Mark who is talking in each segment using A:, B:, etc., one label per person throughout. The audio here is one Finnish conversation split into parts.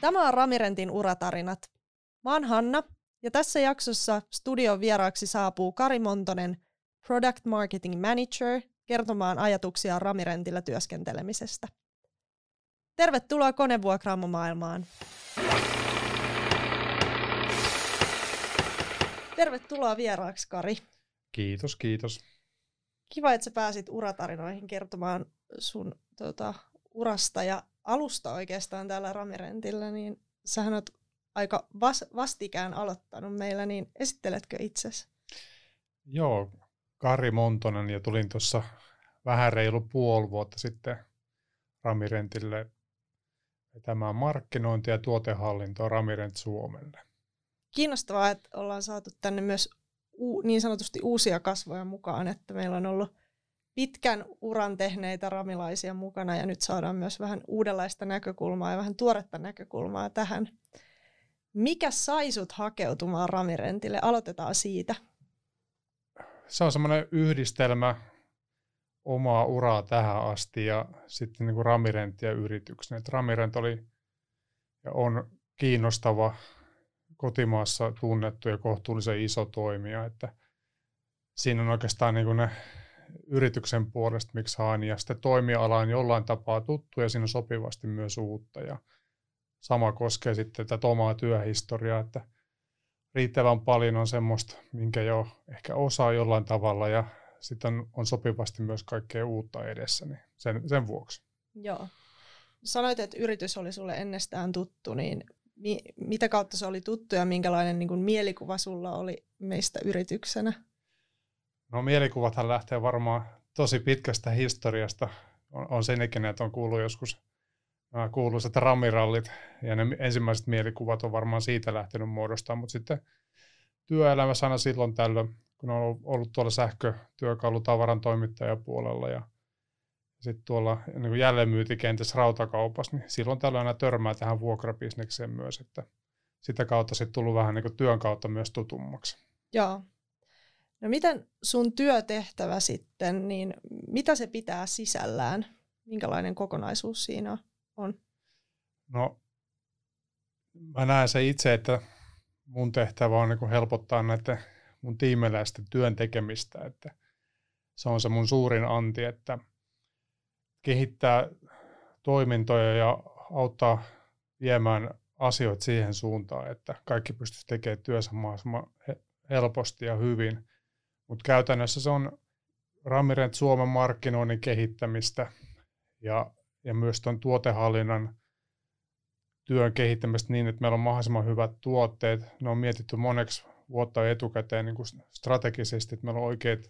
A: Tämä on Ramirentin uratarinat. Mä oon Hanna, ja tässä jaksossa studion vieraaksi saapuu Kari Montonen, Product Marketing Manager, kertomaan ajatuksia Ramirentillä työskentelemisestä. Tervetuloa konevuokraamomaailmaan. Tervetuloa vieraaksi, Kari.
B: Kiitos, kiitos.
A: Kiva, että sä pääsit uratarinoihin kertomaan sun tota, urasta ja alusta oikeastaan täällä Ramirentillä, niin sähän oot aika vas- vastikään aloittanut meillä, niin esitteletkö itsesi?
B: Joo, Kari Montonen ja tulin tuossa vähän reilu puoli vuotta sitten Ramirentille vetämään markkinointia ja tuotehallintoa Ramirent Suomelle.
A: Kiinnostavaa, että ollaan saatu tänne myös u- niin sanotusti uusia kasvoja mukaan, että meillä on ollut pitkän uran tehneitä ramilaisia mukana ja nyt saadaan myös vähän uudenlaista näkökulmaa ja vähän tuoretta näkökulmaa tähän. Mikä sai sut hakeutumaan Ramirentille? Aloitetaan siitä.
B: Se on semmoinen yhdistelmä omaa uraa tähän asti ja sitten niin kuin Ramirent ja yrityksen. Ramirent oli ja on kiinnostava kotimaassa tunnettu ja kohtuullisen iso toimija, että siinä on oikeastaan niin kuin ne yrityksen puolesta, miksi haen, ja sitten toimiala on jollain tapaa tuttu ja siinä on sopivasti myös uutta. Ja sama koskee sitten tätä omaa työhistoriaa, että riittävän paljon on semmoista, minkä jo ehkä osaa jollain tavalla ja sitten on, on sopivasti myös kaikkea uutta edessä, niin sen, sen vuoksi.
A: Joo. Sanoit, että yritys oli sulle ennestään tuttu, niin mi- mitä kautta se oli tuttu ja minkälainen niin kuin mielikuva sulla oli meistä yrityksenä?
B: No mielikuvathan lähtee varmaan tosi pitkästä historiasta. On, on sen ikinä, että on kuullut joskus nämä kuuluisat ramirallit, ja ne ensimmäiset mielikuvat on varmaan siitä lähtenyt muodostaa, mutta sitten työelämässä aina silloin tällöin, kun on ollut tuolla sähkötyökalutavaran toimittajapuolella ja sitten tuolla niin jälleenmyytikentässä rautakaupassa, niin silloin tällöin aina törmää tähän vuokrabisnekseen myös, että sitä kautta sitten tullut vähän niin työn kautta myös tutummaksi.
A: Joo. No miten sun työtehtävä sitten, niin mitä se pitää sisällään? Minkälainen kokonaisuus siinä on?
B: No, mä näen se itse, että mun tehtävä on niin helpottaa näiden mun tiimeläisten työn tekemistä, että se on se mun suurin anti, että kehittää toimintoja ja auttaa viemään asioita siihen suuntaan, että kaikki pystyisi tekemään työnsä mahdollisimman helposti ja hyvin. Mutta käytännössä se on Ramirent Suomen markkinoinnin kehittämistä ja, ja myös tuon tuotehallinnan työn kehittämistä niin, että meillä on mahdollisimman hyvät tuotteet. Ne on mietitty moneksi vuotta etukäteen niin kuin strategisesti, että meillä on oikeat,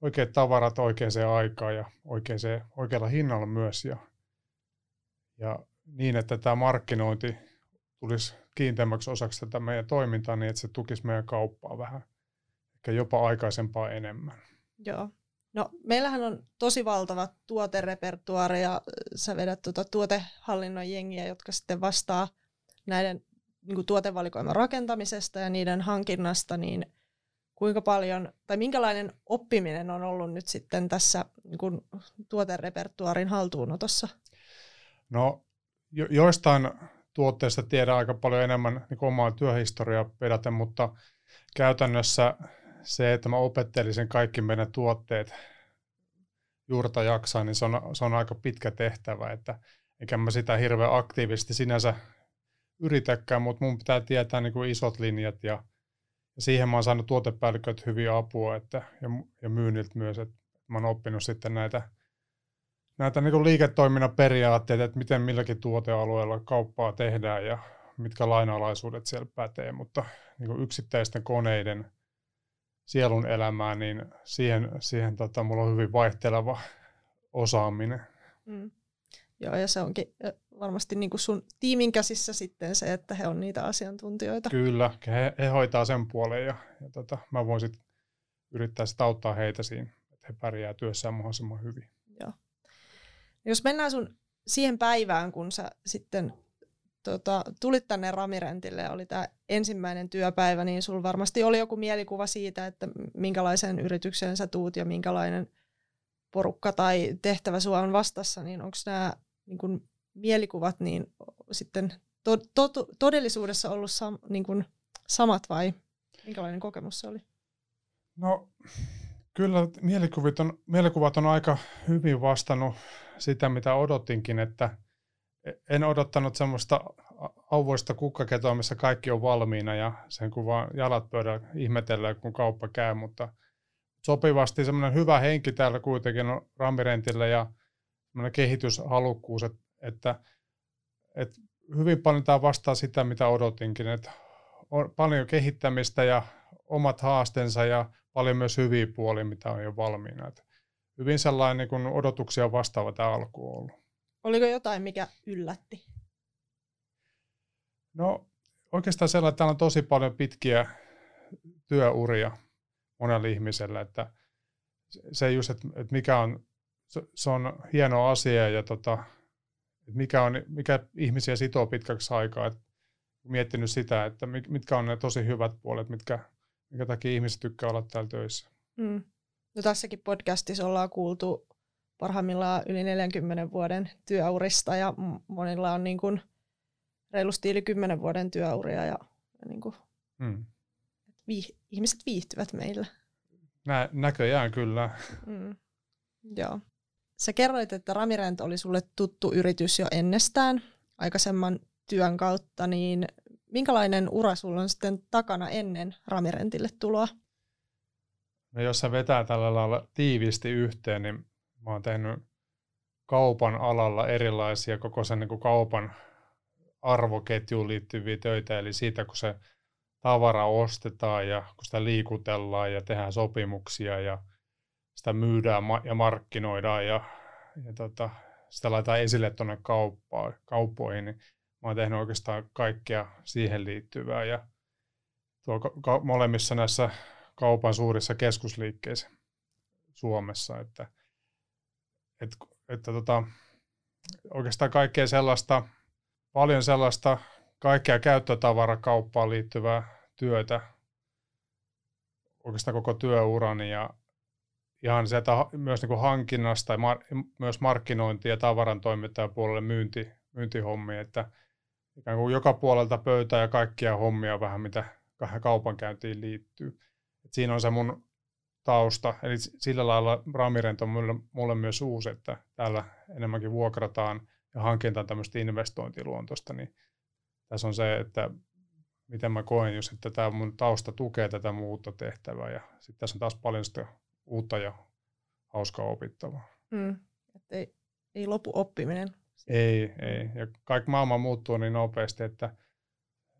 B: oikeat tavarat oikeaan aikaan ja oikeaan, oikealla hinnalla myös. Ja, ja niin, että tämä markkinointi tulisi kiinteämmäksi osaksi tätä meidän toimintaa niin, että se tukisi meidän kauppaa vähän ehkä jopa aikaisempaa enemmän.
A: Joo. No, meillähän on tosi valtava tuoterepertuaari ja sä vedät tuota tuotehallinnon jengiä, jotka sitten vastaa näiden niin kuin tuotevalikoiman rakentamisesta ja niiden hankinnasta, niin kuinka paljon tai minkälainen oppiminen on ollut nyt sitten tässä niin kuin tuoterepertuaarin haltuunotossa?
B: No jo, joistain tuotteista tiedän aika paljon enemmän niin omaa työhistoriaa pedaten, mutta käytännössä se, että mä opettelisin kaikki meidän tuotteet juurta jaksaa, niin se on, se on aika pitkä tehtävä, että eikä mä sitä hirveän aktiivisesti sinänsä yritäkään, mutta mun pitää tietää niin kuin isot linjat ja, ja siihen mä oon saanut tuotepäälliköt hyviä apua että, ja, ja myynniltä myös, että mä oon oppinut sitten näitä, näitä niin liiketoiminnan periaatteita, että miten milläkin tuotealueella kauppaa tehdään ja mitkä lainalaisuudet siellä pätee, mutta niin yksittäisten koneiden sielun elämään, niin siihen, siihen tota, mulla on hyvin vaihteleva osaaminen. Mm.
A: Joo, ja se onkin varmasti niin kuin sun tiimin käsissä sitten se, että he on niitä asiantuntijoita.
B: Kyllä, he, he hoitaa sen puolen ja, ja tota, mä voin sitten yrittää sit auttaa heitä siinä, että he pärjää työssään mahdollisimman hyvin.
A: Joo. Jos mennään sun siihen päivään, kun sä sitten tota, tulit tänne Ramirentille ja oli tämä ensimmäinen työpäivä, niin sulla varmasti oli joku mielikuva siitä, että minkälaisen yritykseen sä tuut ja minkälainen porukka tai tehtävä sua on vastassa, niin onko nämä niin kun, mielikuvat niin sitten to, to, todellisuudessa ollut sam, niin kun, samat vai minkälainen kokemus se oli?
B: No kyllä mielikuvat on, mielikuvat on aika hyvin vastannut sitä, mitä odotinkin, että en odottanut semmoista auvoista kukkaketoa, missä kaikki on valmiina ja sen kun vaan jalat pöydällä ihmetellään, kun kauppa käy, mutta sopivasti semmoinen hyvä henki täällä kuitenkin on Ramirentillä ja kehityshalukkuus, että, että, että hyvin paljon tämä vastaa sitä, mitä odotinkin, että on paljon kehittämistä ja omat haasteensa ja paljon myös hyviä puolia, mitä on jo valmiina. Että hyvin sellainen niin kuin odotuksia vastaava tämä alku on ollut.
A: Oliko jotain, mikä yllätti?
B: No oikeastaan sellainen, että täällä on tosi paljon pitkiä työuria monella ihmisellä, että se just, että, että mikä on, se on hieno asia ja tota, mikä, on, mikä ihmisiä sitoo pitkäksi aikaa. Että miettinyt sitä, että mitkä on ne tosi hyvät puolet, mitkä, minkä takia ihmiset tykkää olla täällä töissä. Mm.
A: No tässäkin podcastissa ollaan kuultu parhaimmillaan yli 40 vuoden työurista ja monilla on niin kuin reilusti yli 10 vuoden työuria ja, ja niin kuin, mm. vii, ihmiset viihtyvät meillä.
B: Nä, näköjään kyllä.
A: Mm. Joo. Sä kerroit, että Ramirent oli sulle tuttu yritys jo ennestään aikaisemman työn kautta, niin minkälainen ura sulla on sitten takana ennen Ramirentille tuloa?
B: No jos se vetää tällä lailla tiiviisti yhteen, niin mä oon tehnyt kaupan alalla erilaisia koko sen niin kuin kaupan arvoketjuun liittyviä töitä, eli siitä kun se tavara ostetaan ja kun sitä liikutellaan ja tehdään sopimuksia ja sitä myydään ja markkinoidaan ja, ja tota, sitä laitetaan esille tuonne kauppoihin, niin mä oon tehnyt oikeastaan kaikkea siihen liittyvää ja tuo ka- molemmissa näissä kaupan suurissa keskusliikkeissä Suomessa, että, että, että tota, oikeastaan kaikkea sellaista, paljon sellaista kaikkea käyttötavarakauppaan liittyvää työtä oikeastaan koko työurani ja ihan sieltä myös niin kuin hankinnasta ja mar- myös markkinointi- ja tavaran toimittajapuolelle myynti, myyntihommia, että ikään kuin joka puolelta pöytää ja kaikkia hommia vähän, mitä kaupankäyntiin liittyy. Et siinä on se mun tausta, eli sillä lailla Ramirent on mulle, mulle myös uusi, että täällä enemmänkin vuokrataan ja hankintaan tämmöistä investointiluontoista, niin tässä on se, että miten mä koen just, että tämä mun tausta tukee tätä muuta tehtävää ja sitten tässä on taas paljon sitä uutta ja hauskaa opittavaa. Mm,
A: ei, ei lopu oppiminen.
B: Ei, ei. Ja kaikki maailma muuttuu niin nopeasti, että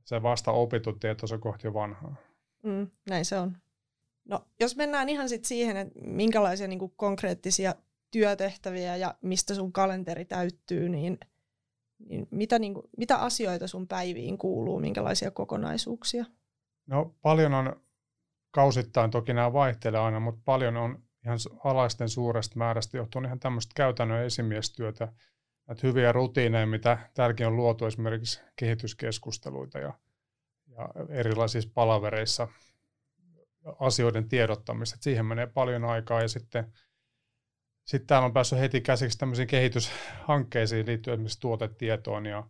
B: se vasta opitut tieto on kohti jo vanhaa.
A: Mm, näin se on. No, jos mennään ihan sit siihen, että minkälaisia niin konkreettisia työtehtäviä ja mistä sun kalenteri täyttyy, niin, niin, mitä, niin kuin, mitä asioita sun päiviin kuuluu, minkälaisia kokonaisuuksia?
B: No paljon on kausittain, toki nämä vaihtelee aina, mutta paljon on ihan alaisten suuresta määrästä johtuen ihan tämmöistä käytännön esimiestyötä, näitä hyviä rutiineja, mitä täälläkin on luotu esimerkiksi kehityskeskusteluita ja, ja erilaisissa palavereissa asioiden tiedottamista. Siihen menee paljon aikaa ja sitten, sitten täällä on päässyt heti käsiksi tämmöisiin kehityshankkeisiin liittyen esimerkiksi tuotetietoon ja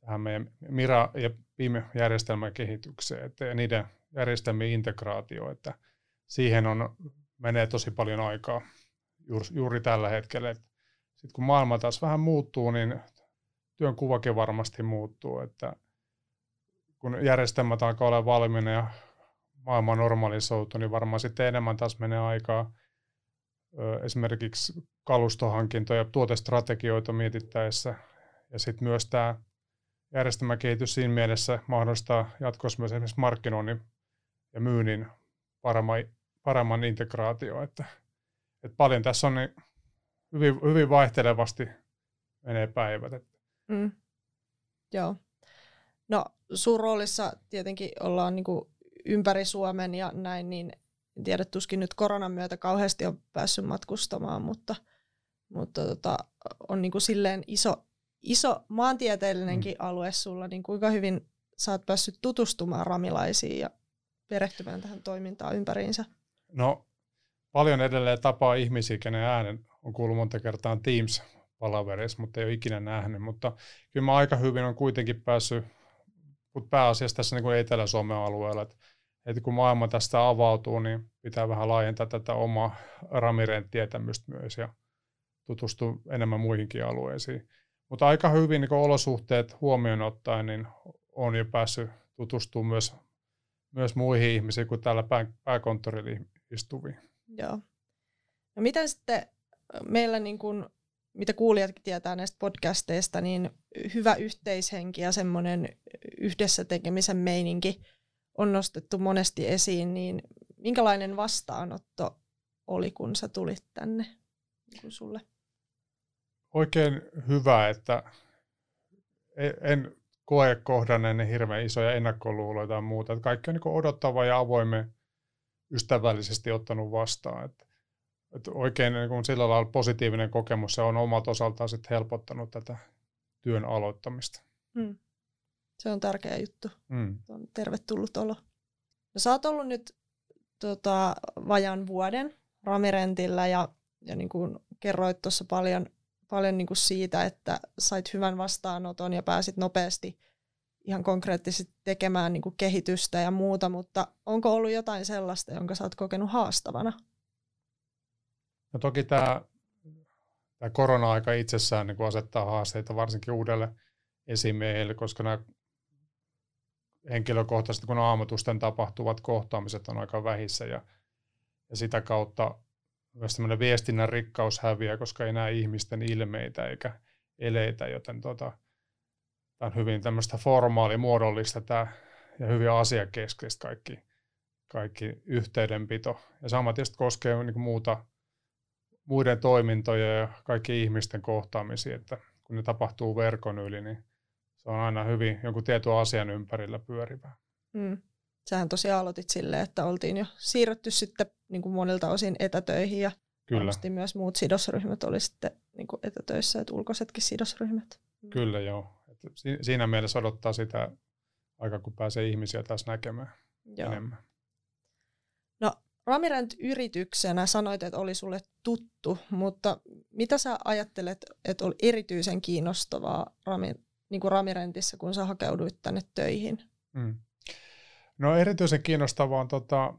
B: tähän meidän Mira- ja PIM-järjestelmän kehitykseen ja niiden järjestelmien integraatio, että siihen on, menee tosi paljon aikaa juuri, juuri tällä hetkellä. Sitten kun maailma taas vähän muuttuu, niin työn kuvakin varmasti muuttuu, että kun järjestelmät alkaa olla valmiina ja maailma normalisoitu, niin varmaan sitten enemmän taas menee aikaa esimerkiksi kalustohankintoja ja tuotestrategioita mietittäessä. Ja sitten myös tämä järjestelmäkehitys siinä mielessä mahdollistaa jatkossa myös esimerkiksi markkinoinnin ja myynnin paremman, paremman integraatio. Että, että paljon tässä on niin hyvin, hyvin vaihtelevasti menee päivät. Että. Mm.
A: Joo. No sun roolissa tietenkin ollaan niin kuin ympäri Suomen ja näin, niin en tiedä, tuskin nyt koronan myötä kauheasti on päässyt matkustamaan, mutta, mutta tota, on niin kuin silleen iso, iso maantieteellinenkin mm. alue sulla, niin kuinka hyvin sä oot päässyt tutustumaan ramilaisiin ja perehtymään tähän toimintaan ympäriinsä?
B: No paljon edelleen tapaa ihmisiä, kenen äänen on kuullut monta kertaa Teams-palaverissa, mutta ei ole ikinä nähnyt. Mutta kyllä mä aika hyvin on kuitenkin päässyt, mutta pääasiassa tässä niin Etelä-Suomen alueella, että, että kun maailma tästä avautuu, niin pitää vähän laajentaa tätä omaa Ramiren tietämystä myös ja tutustua enemmän muihinkin alueisiin. Mutta aika hyvin niin olosuhteet huomioon ottaen, niin on jo päässyt tutustumaan myös, myös muihin ihmisiin kuin täällä pää, pääkonttorilla istuviin.
A: Joo. No miten sitten meillä, niin kun, mitä kuulijatkin tietää näistä podcasteista, niin hyvä yhteishenki ja semmoinen yhdessä tekemisen meininki on nostettu monesti esiin, niin minkälainen vastaanotto oli, kun sä tulit tänne niin sulle?
B: Oikein hyvä, että en koe kohdanneeni hirveän isoja ennakkoluuloja tai muuta. Että kaikki on niin odottava ja avoimen ystävällisesti ottanut vastaan. Että, että oikein niin kuin sillä lailla positiivinen kokemus se on omalta osaltaan sit helpottanut tätä työn aloittamista. Mm.
A: Se on tärkeä juttu. Mm. On tervetullut olo. No, sä oot ollut nyt tota, vajan vuoden Ramirentillä ja, ja niin kuin kerroit tuossa paljon, paljon niin kuin siitä, että sait hyvän vastaanoton ja pääsit nopeasti ihan konkreettisesti tekemään niin kuin kehitystä ja muuta, mutta onko ollut jotain sellaista, jonka sä oot kokenut haastavana?
B: No toki tämä, tämä korona-aika itsessään niin kuin asettaa haasteita varsinkin uudelle esimiehelle, koska nämä henkilökohtaisesti, kun aamatusten tapahtuvat kohtaamiset on aika vähissä ja, ja sitä kautta myös tämmöinen viestinnän rikkaus häviää, koska ei näe ihmisten ilmeitä eikä eleitä, joten tota, tämä on hyvin tämmöistä formaali, muodollista tämä, ja hyvin asiakeskeistä kaikki, kaikki yhteydenpito. Ja sama tietysti koskee niin muuta, muiden toimintoja ja kaikki ihmisten kohtaamisia, että kun ne tapahtuu verkon yli, niin se on aina hyvin jonkun tietyn asian ympärillä pyörivää. Mm.
A: Sähän tosiaan aloitit silleen, että oltiin jo siirrytty sitten niin kuin monilta osin etätöihin ja Kyllä. myös muut sidosryhmät oli sitten niin kuin etätöissä, että ulkoisetkin sidosryhmät.
B: Mm. Kyllä joo. Et siinä mielessä odottaa sitä aika, kun pääsee ihmisiä taas näkemään joo. enemmän.
A: No Ramirent yrityksenä sanoit, että oli sulle tuttu, mutta mitä sä ajattelet, että oli erityisen kiinnostavaa Rami, niin kuin Ramirentissa, kun sä hakeuduit tänne töihin? Mm.
B: No erityisen kiinnostavaa on, tota,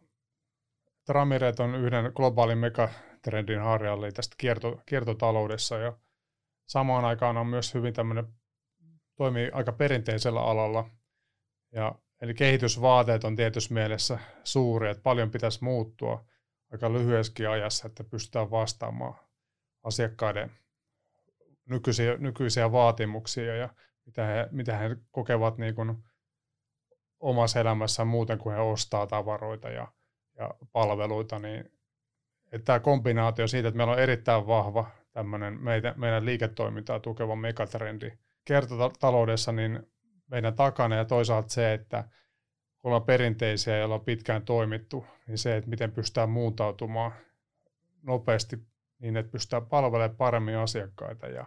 B: että on yhden globaalin megatrendin harjalle tästä kierto, kiertotaloudessa ja samaan aikaan on myös hyvin tämmöinen, toimii aika perinteisellä alalla. Ja, eli kehitysvaateet on tietyssä mielessä suuri, että paljon pitäisi muuttua aika lyhyessäkin ajassa, että pystytään vastaamaan asiakkaiden nykyisiä, nykyisiä vaatimuksia ja mitä he, mitä he kokevat niin kuin omassa elämässään muuten kuin he ostaa tavaroita ja, ja palveluita, niin että tämä kombinaatio siitä, että meillä on erittäin vahva tämmöinen meitä, meidän liiketoimintaa tukeva megatrendi kiertotaloudessa, niin meidän takana ja toisaalta se, että kun ollaan perinteisiä, joilla on pitkään toimittu, niin se, että miten pystytään muuntautumaan nopeasti niin, että pystytään palvelemaan paremmin asiakkaita ja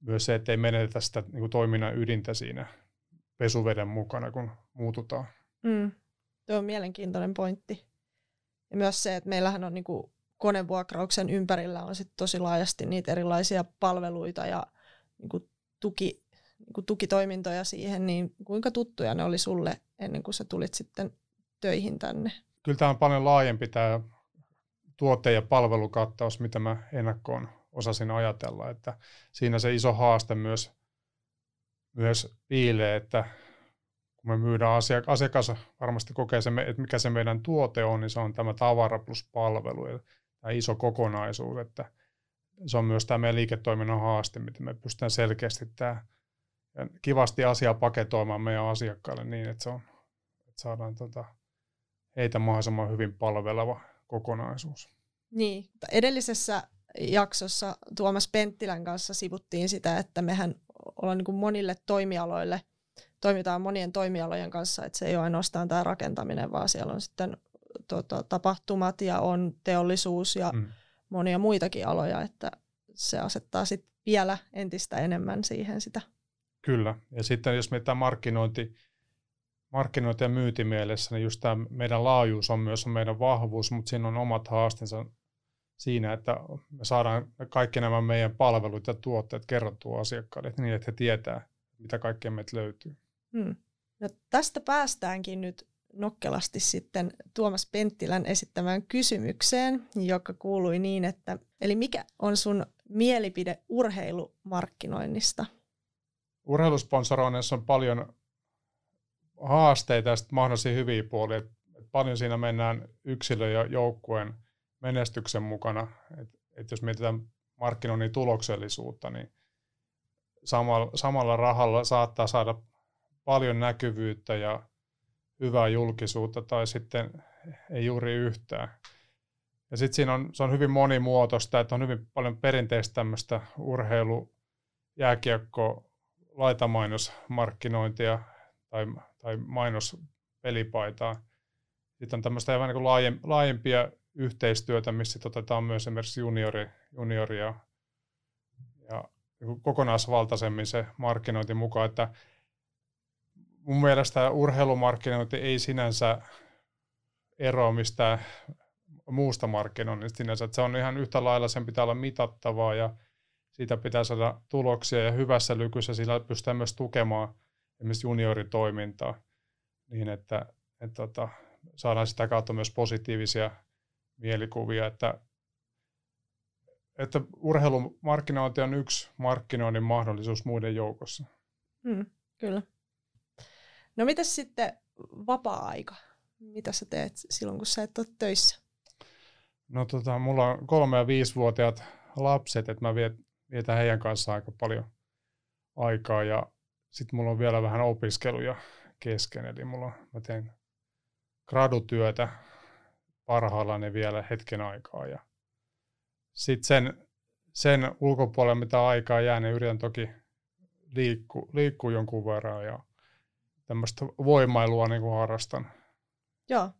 B: myös se, että ei menetetä sitä niin kuin toiminnan ydintä siinä pesuveden mukana, kun muututaan. Mm.
A: Tuo on mielenkiintoinen pointti. Ja myös se, että meillähän on niin kuin konevuokrauksen ympärillä on sit tosi laajasti niitä erilaisia palveluita ja niin kuin tuki, niin kuin tukitoimintoja siihen, niin kuinka tuttuja ne oli sulle ennen kuin sä tulit sitten töihin tänne?
B: Kyllä tämä on paljon laajempi tämä tuote- ja palvelukattaus, mitä mä ennakkoon osasin ajatella. Että siinä se iso haaste myös, myös piilee, että kun me myydään asiak- asiakas varmasti kokee se, että mikä se meidän tuote on, niin se on tämä tavara plus palvelu tämä iso kokonaisuus, että se on myös tämä meidän liiketoiminnan haaste, miten me pystytään selkeästi tämä kivasti asiaa paketoimaan meidän asiakkaille niin, että, se on, että saadaan tota, heitä mahdollisimman hyvin palveleva kokonaisuus.
A: Niin, edellisessä jaksossa Tuomas Penttilän kanssa sivuttiin sitä, että mehän ollaan niin kuin monille toimialoille, toimitaan monien toimialojen kanssa, että se ei ole ainoastaan tämä rakentaminen, vaan siellä on sitten tota, tapahtumat ja on teollisuus ja mm. monia muitakin aloja, että se asettaa sit vielä entistä enemmän siihen sitä.
B: Kyllä. Ja sitten jos mietitään markkinointi, markkinointi- ja myyntimielessä, niin just tämä meidän laajuus on myös meidän vahvuus, mutta siinä on omat haasteensa siinä, että me saadaan kaikki nämä meidän palvelut ja tuotteet kerrottua asiakkaille niin, että he tietää, mitä kaikkea meitä löytyy.
A: Hmm. No, tästä päästäänkin nyt nokkelasti sitten Tuomas Penttilän esittämään kysymykseen, joka kuului niin, että eli mikä on sun mielipide urheilumarkkinoinnista?
B: Urheilusponsoroinnissa on paljon haasteita ja mahdollisia hyviä puolia. Paljon siinä mennään yksilön ja joukkueen menestyksen mukana. Et, et jos mietitään markkinoinnin tuloksellisuutta, niin samalla, samalla rahalla saattaa saada paljon näkyvyyttä ja hyvää julkisuutta tai sitten ei juuri yhtään. Ja sitten siinä on, se on hyvin monimuotoista, että on hyvin paljon perinteistä tämmöistä urheilu, jääkiekko, laitamainosmarkkinointia tai, tai mainospelipaitaa. Sitten on tämmöistä vähän niin laajempia yhteistyötä, missä otetaan myös esimerkiksi juniori, junioria ja niin kokonaisvaltaisemmin se markkinointi mukaan, että mun mielestä urheilumarkkinointi ei sinänsä eroa mistään muusta markkinoinnista sinänsä, että se on ihan yhtä lailla, sen pitää olla mitattavaa ja siitä pitää saada tuloksia ja hyvässä lykyssä sillä pystyy myös tukemaan esimerkiksi junioritoimintaa niin, että, että, että tota, saadaan sitä kautta myös positiivisia mielikuvia, että, että urheilumarkkinointi on yksi markkinoinnin mahdollisuus muiden joukossa.
A: Hmm, kyllä. No mitäs sitten vapaa-aika? Mitä sä teet silloin, kun sä et ole töissä?
B: No tota, mulla on kolme- ja viisivuotiaat lapset, että mä viet, vietän heidän kanssaan aika paljon aikaa ja sitten mulla on vielä vähän opiskeluja kesken, eli mulla on, mä teen gradutyötä parhaillani vielä hetken aikaa. Ja sitten sen, sen ulkopuolella, mitä aikaa jää, niin yritän toki liikku, liikkua jonkun verran ja tämmöistä voimailua niin kuin harrastan.
A: Joo.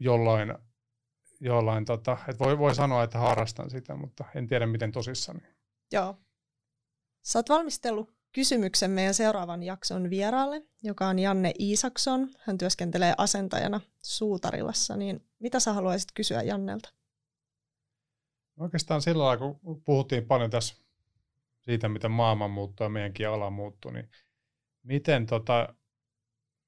B: Jollain, jollain tota, että voi, voi sanoa, että harrastan sitä, mutta en tiedä miten tosissani.
A: Joo. Sä oot valmistellut kysymyksen meidän seuraavan jakson vieraalle, joka on Janne Iisakson. Hän työskentelee asentajana Suutarilassa. Niin mitä sä haluaisit kysyä Jannelta?
B: Oikeastaan sillä lailla, kun puhuttiin paljon tässä siitä, miten maailman muuttuu ja meidänkin ala muuttuu, niin miten tota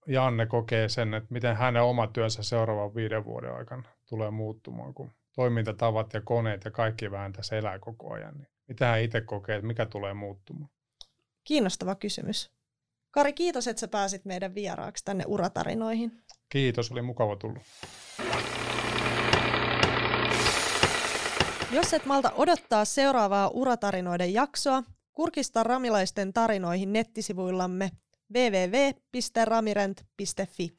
B: Janne kokee sen, että miten hänen oma työnsä seuraavan viiden vuoden aikana tulee muuttumaan, kun toimintatavat ja koneet ja kaikki vähän tässä elää koko ajan. Niin mitä hän itse kokee, että mikä tulee muuttumaan?
A: Kiinnostava kysymys. Kari, kiitos, että sä pääsit meidän vieraaksi tänne uratarinoihin.
B: Kiitos, oli mukava tulla.
A: Jos et malta odottaa seuraavaa uratarinoiden jaksoa, kurkista ramilaisten tarinoihin nettisivuillamme www.ramirent.fi.